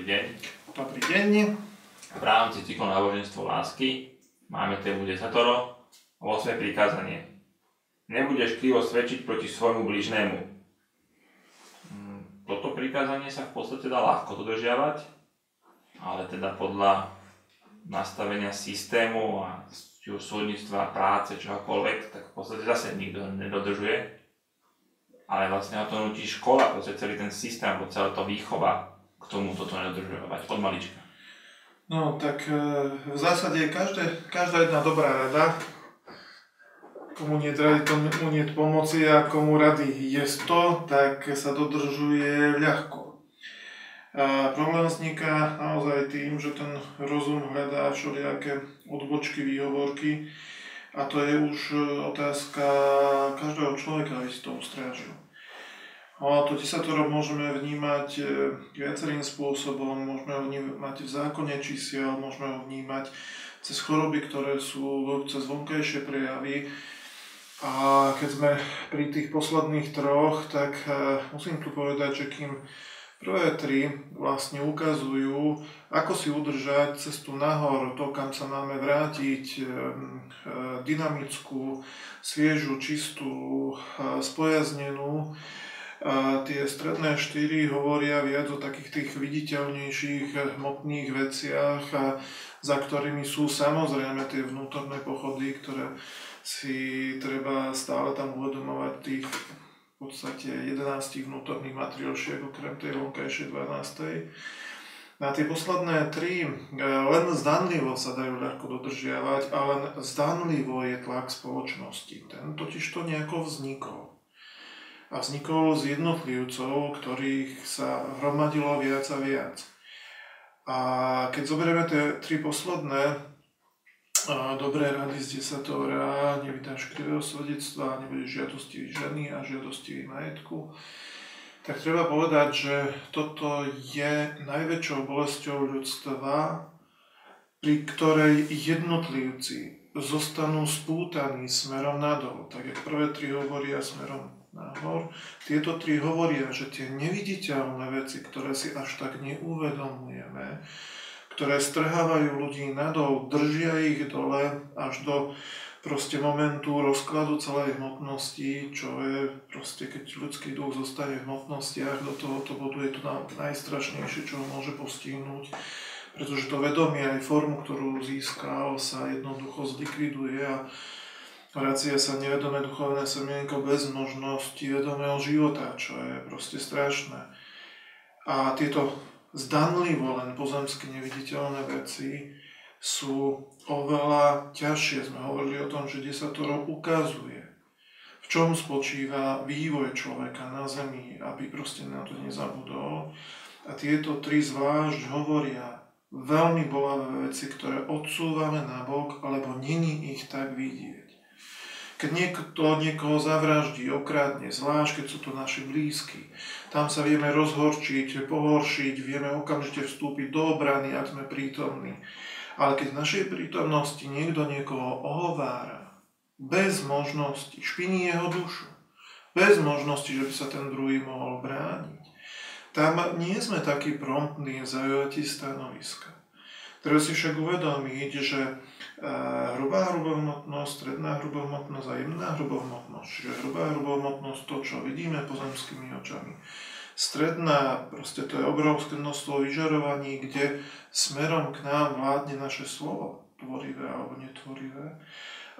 Dobrý deň. Dobrý deň. V rámci cyklu náboženstvo lásky máme tému desatoro, 8. prikázanie. Nebudeš krivo svedčiť proti svojmu blížnému. Mm, Toto prikázanie sa v podstate dá ľahko dodržiavať, ale teda podľa nastavenia systému a či už súdnictva, práce, čohokoľvek, tak v podstate zase nikto nedodržuje. Ale vlastne ho to nutí škola, proste celý ten systém, celá to výchova tomu toto nedodržovať od malička. No tak e, v zásade každé, každá jedna dobrá rada, komu nie rady, tomu nie pomoci a komu rady je to, tak sa dodržuje ľahko. A problém vzniká naozaj tým, že ten rozum hľadá všelijaké odbočky, výhovorky a to je už e, otázka každého človeka, si to ustrážil. To desatoro môžeme vnímať e, viacerým spôsobom, môžeme ho vnímať v zákone čísiel, môžeme ho vnímať cez choroby, ktoré sú cez vonkajšie prejavy. A keď sme pri tých posledných troch, tak e, musím tu povedať, že kým prvé tri vlastne ukazujú, ako si udržať cestu nahor, to, kam sa máme vrátiť, e, dynamickú, sviežu, čistú, spojaznenú, a tie stredné štyri hovoria viac o takých tých viditeľnejších hmotných veciach, a za ktorými sú samozrejme tie vnútorné pochody, ktoré si treba stále tam uvedomovať tých v podstate 11 vnútorných matriošiek, okrem tej vonkajšej 12. Na tie posledné tri e, len zdanlivo sa dajú ľahko dodržiavať, ale zdanlivo je tlak spoločnosti. Ten totiž to nejako vznikol a vznikol z jednotlivcov, ktorých sa hromadilo viac a viac. A keď zoberieme tie tri posledné dobré rady z desatora, nevydáš krivého svedectva, nebudeš žiadostivý ženy a žiadostivý majetku, tak treba povedať, že toto je najväčšou bolesťou ľudstva, pri ktorej jednotlivci zostanú spútaní smerom nadol. Tak jak prvé tri hovoria smerom nahor. Tieto tri hovoria, že tie neviditeľné veci, ktoré si až tak neuvedomujeme, ktoré strhávajú ľudí nadol, držia ich dole až do proste momentu rozkladu celej hmotnosti, čo je proste, keď ľudský duch zostane v hmotnostiach, do tohoto bodu je to najstrašnejšie, čo ho môže postihnúť, pretože to vedomie aj formu, ktorú získal, sa jednoducho zlikviduje a Vracia sa nevedomé duchovné semienko bez možnosti vedomého života, čo je proste strašné. A tieto zdanlivo len pozemsky neviditeľné veci sú oveľa ťažšie. Sme hovorili o tom, že desatoro ukazuje, v čom spočíva vývoj človeka na zemi, aby proste na to nezabudol. A tieto tri zvlášť hovoria veľmi bolavé veci, ktoré odsúvame na bok, alebo není ich tak vidieť. Keď niekto niekoho zavraždí, okradne, zvlášť keď sú to naši blízki, tam sa vieme rozhorčiť, pohoršiť, vieme okamžite vstúpiť do obrany, ak sme prítomní. Ale keď v našej prítomnosti niekto niekoho ohovára, bez možnosti, špiní jeho dušu, bez možnosti, že by sa ten druhý mohol brániť, tam nie sme takí promptní zaujatí stanoviska. Treba si však uvedomiť, že hrubá hrubohmotnosť, stredná hrubohmotnosť a jemná hrubohmotnosť. Čiže hrubá hrubohmotnosť, to, čo vidíme pozemskými očami. Stredná, proste to je obrovské množstvo vyžarovaní, kde smerom k nám vládne naše slovo, tvorivé alebo netvorivé.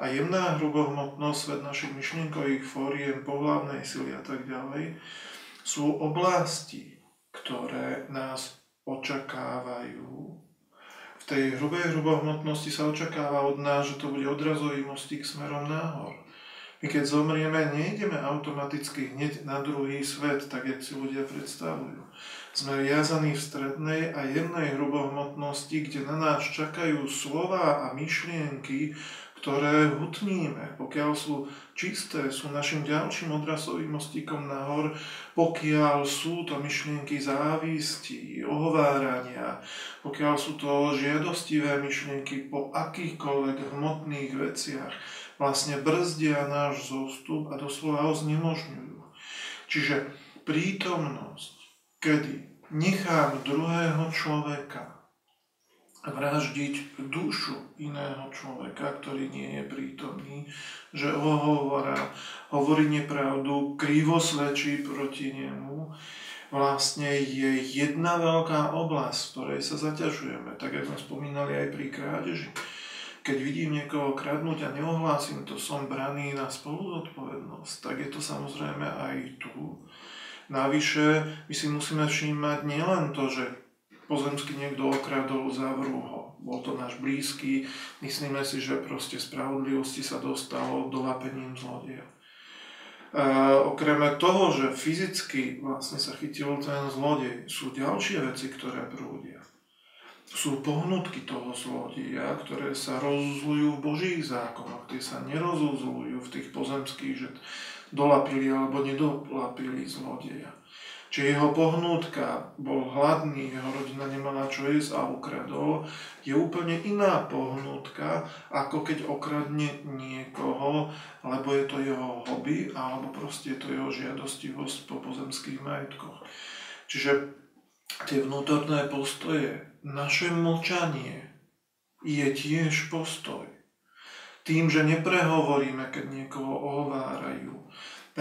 A jemná hrubohmotnosť, svet našich myšlienkových fóriem, pohľavnej sily a tak ďalej, sú oblasti, ktoré nás očakávajú tej hrubej hrubohmotnosti sa očakáva od nás, že to bude odrazový mostík smerom nahor. My keď zomrieme, nejdeme automaticky hneď na druhý svet, tak jak si ľudia predstavujú. Sme viazaní v strednej a jemnej hrubohmotnosti, kde na nás čakajú slova a myšlienky, ktoré hutníme, pokiaľ sú čisté, sú našim ďalším odrazovým mostíkom nahor, pokiaľ sú to myšlienky závisti, ohovárania, pokiaľ sú to žiadostivé myšlienky po akýchkoľvek hmotných veciach, vlastne brzdia náš zostup a doslova ho znemožňujú. Čiže prítomnosť, kedy nechám druhého človeka vraždiť dušu iného človeka, ktorý nie je prítomný, že ohovora, hovorí nepravdu, krivo svedčí proti nemu, vlastne je jedna veľká oblasť, v ktorej sa zaťažujeme, tak ako sme spomínali aj pri krádeži. Keď vidím niekoho kradnúť a neohlásim to, som braný na spoluzodpovednosť, tak je to samozrejme aj tu. Navyše, my si musíme všímať nielen to, že pozemský niekto okradol, zavrú ho. Bol to náš blízky, myslíme si, že proste spravodlivosti sa dostalo dolapením zlodeja. E, okrem toho, že fyzicky vlastne sa chytil ten zlodej, sú ďalšie veci, ktoré prúdia. Sú pohnutky toho zlodeja, ktoré sa rozuzlujú v Božích zákonoch, tie sa nerozuzlujú v tých pozemských, že dolapili alebo nedolapili zlodeja. Či jeho pohnútka, bol hladný, jeho rodina nemala čo jesť a ukradol, je úplne iná pohnútka, ako keď okradne niekoho, lebo je to jeho hobby, alebo proste je to jeho žiadostivosť po pozemských majetkoch. Čiže tie vnútorné postoje, naše mlčanie je tiež postoj. Tým, že neprehovoríme, keď niekoho ohovárajú,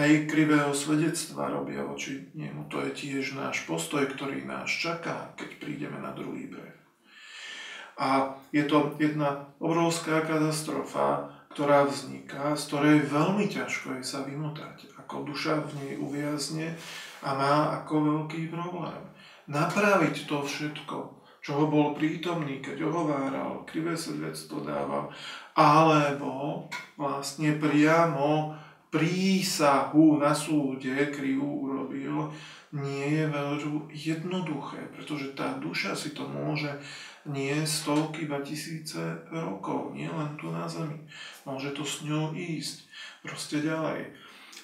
aj krivého svedectva robia voči nemu. To je tiež náš postoj, ktorý nás čaká, keď prídeme na druhý breh. A je to jedna obrovská katastrofa, ktorá vzniká, z ktorej veľmi ťažko je sa vymotať. Ako duša v nej uviazne a má ako veľký problém. Napraviť to všetko, čoho bol prítomný, keď ohováral, krivé svedectvo dával, alebo vlastne priamo prísahu na súde krivú urobil, nie je veľmi jednoduché, pretože tá duša si to môže nie stovky, iba tisíce rokov, nie len tu na zemi. Môže to s ňou ísť proste ďalej.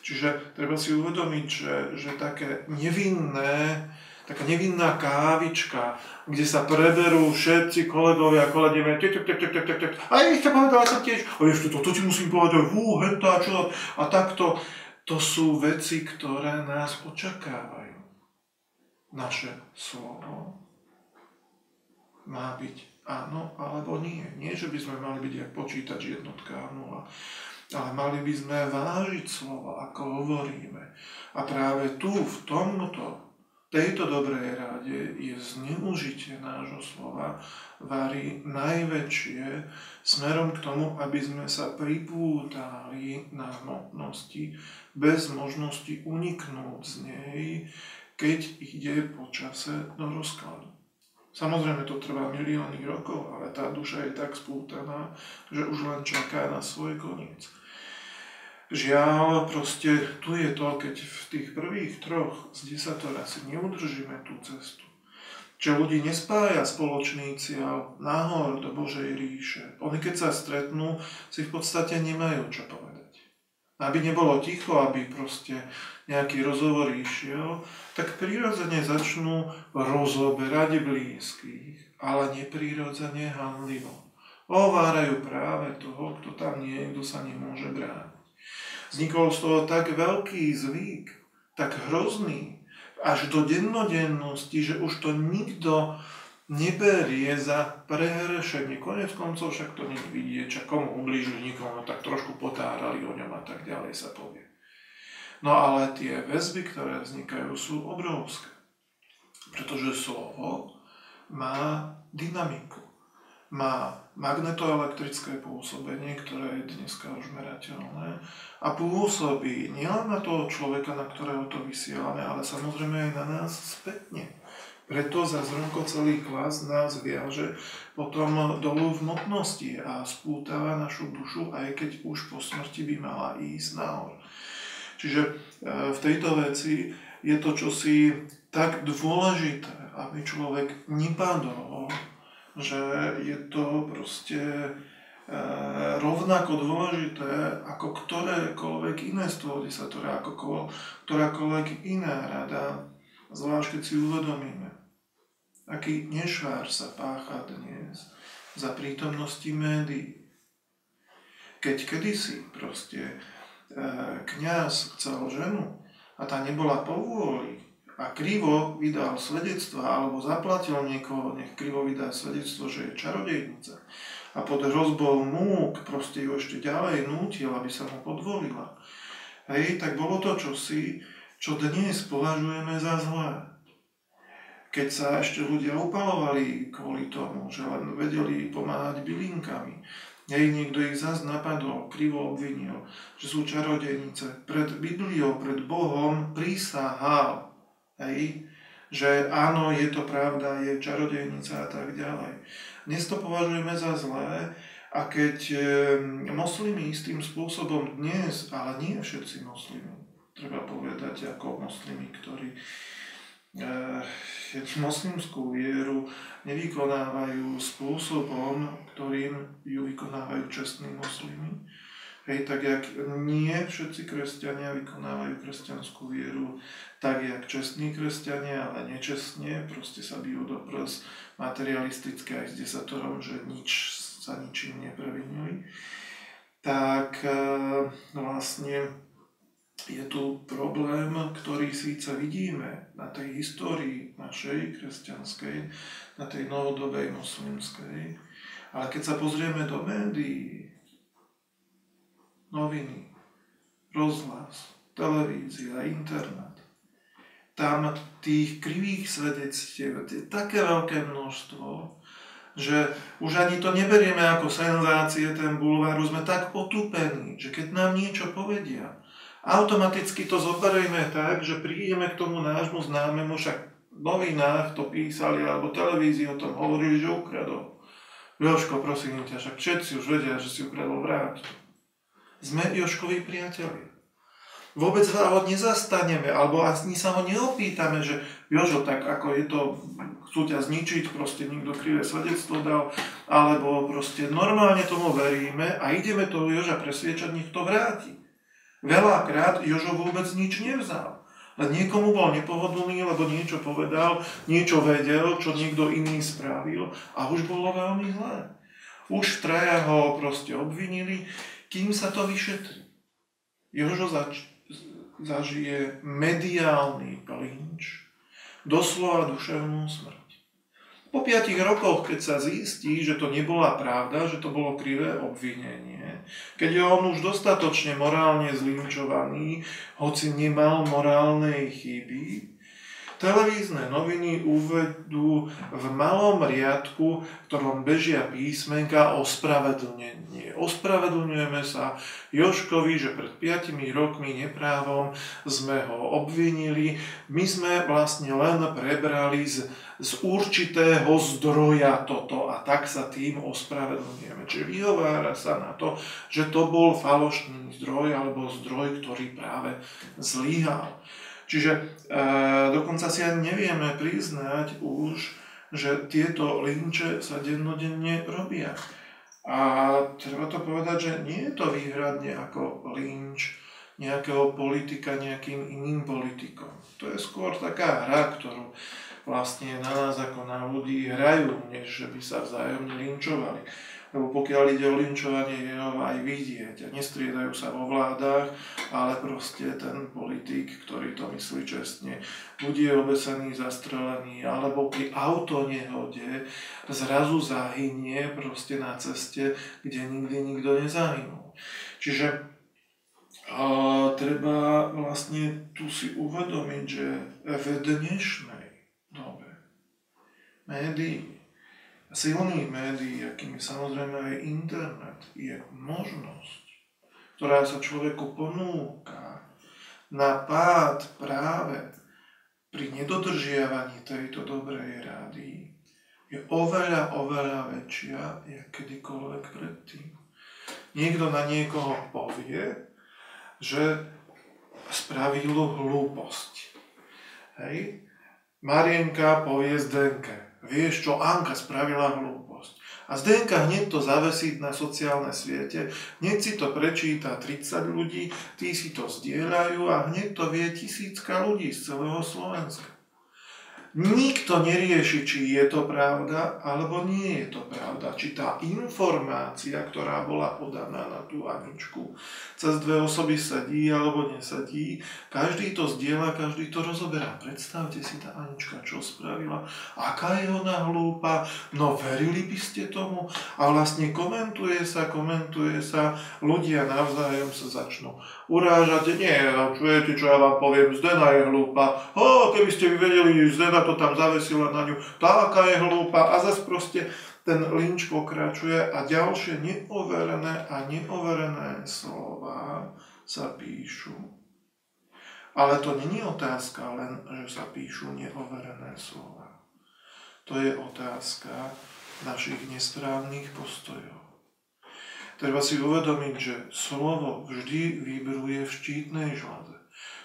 Čiže treba si uvedomiť, že, že také nevinné taká nevinná kávička, kde sa preberú všetci kolegovia a kolegyne, a ja ešte povedal som tiež, a ešte to, to ti musím povedať, hú, hentá, čo, a takto. To sú veci, ktoré nás očakávajú. Naše slovo má byť áno alebo nie. Nie, že by sme mali byť jak počítač jednotka a nula, ale mali by sme vážiť slovo, ako hovoríme. A práve tu, v tomto tejto dobrej rade je zneužitie nášho slova varí najväčšie smerom k tomu, aby sme sa pripútali na hmotnosti bez možnosti uniknúť z nej, keď ide počase do rozkladu. Samozrejme to trvá milióny rokov, ale tá duša je tak spútaná, že už len čaká na svoj koniec. Žiaľ, proste tu je to, keď v tých prvých troch z desatora si neudržíme tú cestu. Čo ľudí nespája spoločný cieľ nahor do Božej ríše. Oni keď sa stretnú, si v podstate nemajú čo povedať. Aby nebolo ticho, aby proste nejaký rozhovor išiel, tak prirodzene začnú rozoberať blízkych, ale neprirodzene handlivo. Ovárajú práve toho, kto tam nie je, kto sa nemôže brániť. Vznikol z toho tak veľký zvyk, tak hrozný, až do dennodennosti, že už to nikto neberie za prehrešenie. Konec koncov však to nie vidie, čak komu ublížili nikomu, tak trošku potárali o ňom a tak ďalej sa povie. No ale tie väzby, ktoré vznikajú, sú obrovské. Pretože slovo má dynamiku má magnetoelektrické pôsobenie, ktoré je dneska už merateľné a pôsobí nielen na toho človeka, na ktorého to vysielame, ale samozrejme aj na nás spätne. Preto za zrnko celý klas nás viaže potom dolu v motnosti a spútava našu dušu, aj keď už po smrti by mala ísť nahor. Čiže e, v tejto veci je to čosi tak dôležité, aby človek nepadol že je to proste e, rovnako dôležité ako ktorékoľvek iné z toho desatora, ako ktorákoľvek iná rada, zvlášť keď si uvedomíme, aký nešvár sa pácha dnes za prítomnosti médií. Keď kedysi proste e, kniaz chcel ženu a tá nebola po a krivo vydal svedectvo alebo zaplatil niekoho, nech krivo vydá svedectvo, že je čarodejnica a pod hrozbou múk proste ju ešte ďalej nútil, aby sa mu podvolila, hej, tak bolo to čosi, čo dnes považujeme za zlé. Keď sa ešte ľudia upalovali kvôli tomu, že len vedeli pomáhať bylinkami, Hej, niekto ich zase napadol, krivo obvinil, že sú čarodejnice. Pred Bibliou, pred Bohom prísahal, hej, že áno, je to pravda, je čarodejnica a tak ďalej. Dnes to považujeme za zlé a keď moslimi istým spôsobom dnes, ale nie všetci moslimi, treba povedať ako moslimi, ktorí e, moslimskú vieru nevykonávajú spôsobom, ktorým ju vykonávajú čestní moslimy. Hej, tak jak nie všetci kresťania vykonávajú kresťanskú vieru, tak jak čestní kresťania, ale nečestne, proste sa bijú do prs materialistické aj s desatorom, že nič sa ničím neprevinili. Tak e, vlastne je tu problém, ktorý síce vidíme na tej histórii našej kresťanskej, na tej novodobej moslimskej, ale keď sa pozrieme do médií, noviny, rozhlas, televízia, internet, tam tých krivých svedectiev je také veľké množstvo, že už ani to neberieme ako senzácie, ten bulvár, sme tak otúpení, že keď nám niečo povedia, automaticky to zoberieme tak, že prídeme k tomu nášmu známemu, však v novinách to písali, alebo televízii o tom hovorili, že ukradol. Joško, prosím ťa, však všetci už vedia, že si ukradol vráť. Sme Joškovi priateľi. Vôbec sa ho nezastaneme, alebo ani sa ho neopýtame, že Jožo, tak ako je to, chcú ťa zničiť, proste nikto krivé svedectvo dal, alebo proste normálne tomu veríme a ideme toho Joža presviečať, nech to vráti. Veľakrát Jožo vôbec nič nevzal. Len niekomu bol nepohodlný, lebo niečo povedal, niečo vedel, čo niekto iný spravil a už bolo veľmi zlé. Už traja ho proste obvinili, kým sa to vyšetrí. Jožo zač- zažije mediálny plinč, doslova duševnú smrť. Po piatich rokoch, keď sa zistí, že to nebola pravda, že to bolo krivé obvinenie, keď je on už dostatočne morálne zlinčovaný, hoci nemal morálnej chyby, Televízne noviny uvedú v malom riadku, v ktorom bežia písmenka ospravedlnenie. Ospravedlňujeme sa Joškovi, že pred 5 rokmi neprávom sme ho obvinili. My sme vlastne len prebrali z, z určitého zdroja toto a tak sa tým ospravedlňujeme. Čiže vyhovára sa na to, že to bol falošný zdroj alebo zdroj, ktorý práve zlyhal. Čiže e, dokonca si ani nevieme priznať už, že tieto linče sa dennodenne robia. A treba to povedať, že nie je to výhradne ako lynč nejakého politika nejakým iným politikom. To je skôr taká hra, ktorú vlastne na nás ako na ľudí hrajú, než že by sa vzájomne linčovali lebo pokiaľ ide o linčovanie, je ho aj vidieť. Nestriedajú sa vo vládach, ale proste ten politik, ktorý to myslí čestne, bude obesený, zastrelený, alebo pri autonehode zrazu zahynie proste na ceste, kde nikdy nikto nezahynul. Čiže a treba vlastne tu si uvedomiť, že v dnešnej dobe médií silných médií, akým je samozrejme aj internet, je možnosť, ktorá sa človeku ponúka na pád práve pri nedodržiavaní tejto dobrej rady, je oveľa, oveľa väčšia, jak kedykoľvek predtým. Niekto na niekoho povie, že spravil hlúposť. Hej? Marienka povie Zdenke, vieš čo, Anka spravila hlúposť. A Zdenka hneď to zavesí na sociálne siete, hneď si to prečíta 30 ľudí, tí si to zdieľajú a hneď to vie tisícka ľudí z celého Slovenska. Nikto nerieši, či je to pravda, alebo nie je to pravda. Či tá informácia, ktorá bola podaná na tú Aničku, cez dve osoby sedí alebo nesedí, každý to zdieľa, každý to rozoberá. Predstavte si tá Anička, čo spravila, aká je ona hlúpa, no verili by ste tomu? A vlastne komentuje sa, komentuje sa, ľudia navzájom sa začnú urážať. Nie, čujete, čo ja vám poviem, Zdena je hlúpa. O, keby ste vy vedeli, Zdena to tam zavesila na ňu, taká je hlúpa a zase proste ten linč pokračuje a ďalšie neoverené a neoverené slova sa píšu. Ale to není otázka len, že sa píšu neoverené slova. To je otázka našich nesprávnych postojov. Treba si uvedomiť, že slovo vždy vybruje v štítnej žláze.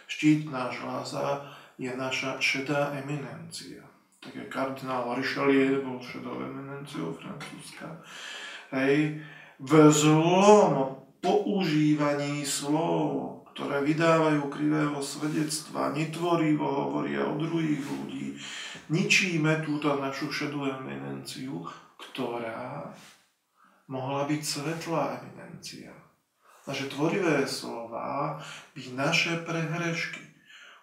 Štítna žláza je naša šedá eminencia. Tak je kardinál Richelieu bol šedou eminenciou francúzska. Hej, v zlom používaní slov, ktoré vydávajú krivého svedectva, netvorivo hovoria o druhých ľudí, ničíme túto našu šedú eminenciu, ktorá mohla byť svetlá eminencia. Naše tvorivé slova by naše prehrešky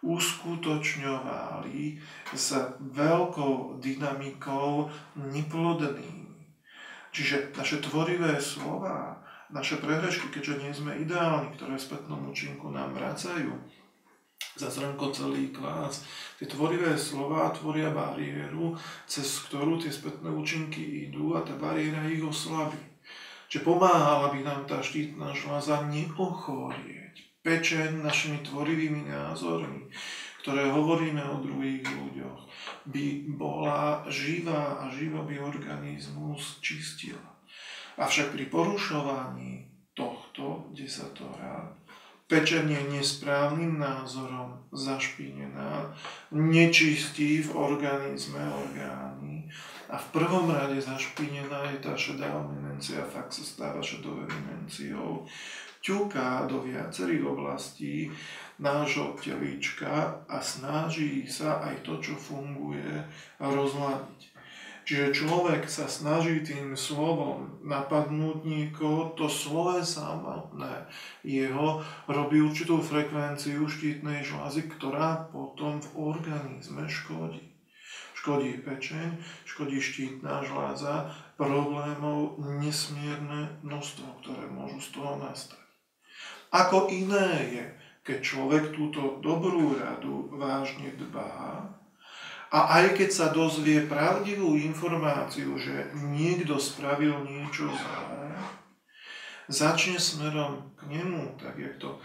uskutočňovali s veľkou dynamikou neplodnými. Čiže naše tvorivé slova, naše prehrešky, keďže nie sme ideálni, ktoré v spätnom účinku nám vracajú za zrnko celý kvás, tie tvorivé slova tvoria bariéru, cez ktorú tie spätné účinky idú a tá bariéra ich oslabí. Čiže pomáhala by nám tá štítna žláza neochorieť pečeň našimi tvorivými názormi, ktoré hovoríme o druhých ľuďoch, by bola živá a živo by organizmus čistila. Avšak pri porušovaní tohto desatora pečenie nesprávnym názorom zašpinená, nečistí v organizme orgány a v prvom rade zašpinená je tá šedá eminencia, fakt sa stáva šedou eminenciou, ťuká do viacerých oblastí nášho telíčka a snaží sa aj to, čo funguje, rozladiť. Čiže človek sa snaží tým slovom napadnúť niekoho, to slove samotné jeho robí určitú frekvenciu štítnej žlázy, ktorá potom v organizme škodí. Škodí pečeň, škodí štítna žláza, problémov nesmierne množstvo, ktoré môžu z toho nastať. Ako iné je, keď človek túto dobrú radu vážne dbá a aj keď sa dozvie pravdivú informáciu, že niekto spravil niečo zlé, začne smerom k nemu, tak jak to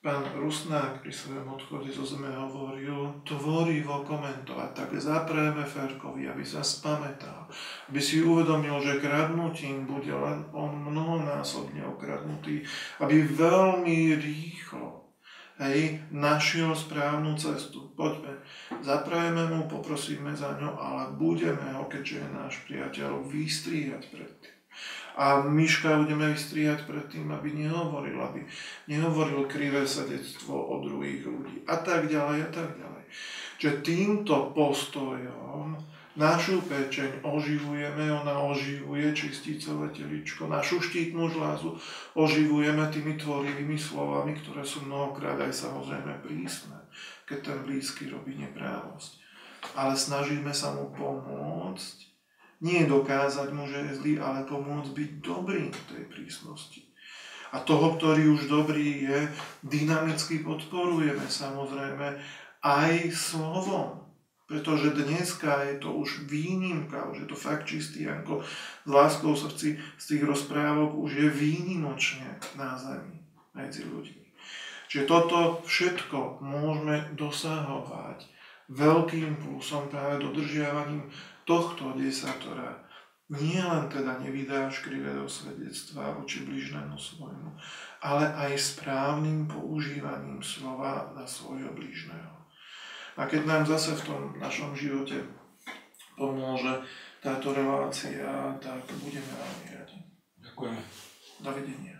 pán Rusnák pri svojom odchode zo zeme hovoril, tvorivo komentovať, tak zaprajeme Ferkovi, aby sa spametal, aby si uvedomil, že kradnutím bude len on mnohonásobne okradnutý, aby veľmi rýchlo hej, našiel správnu cestu. Poďme, zaprajeme mu, poprosíme za ňo, ale budeme ho, keďže je náš priateľ, vystriehať predtým. A Myška budeme vystriať pred tým, aby nehovoril, aby nehovoril krivé svedectvo o druhých ľudí a tak ďalej a tak ďalej. Čiže týmto postojom našu pečeň oživujeme, ona oživuje čisticové teličko, našu štítnu žlázu oživujeme tými tvorivými slovami, ktoré sú mnohokrát aj samozrejme prísne, keď ten blízky robí neprávosť. Ale snažíme sa mu pomôcť nie dokázať mu, že je zlý, ale pomôcť byť dobrý v tej prísnosti. A toho, ktorý už dobrý je, dynamicky podporujeme samozrejme aj slovom. Pretože dneska je to už výnimka, už je to fakt čistý Janko s láskou srdci z tých rozprávok už je výnimočne na zemi medzi ľuďmi. Čiže toto všetko môžeme dosahovať veľkým plusom práve dodržiavaním tohto desatora nie len teda nevydáš krivého svedectva voči blížnemu svojmu, ale aj správnym používaním slova na svojho blížneho. A keď nám zase v tom našom živote pomôže táto relácia, tak budeme veľmi radi. Ďakujeme. Dovidenia.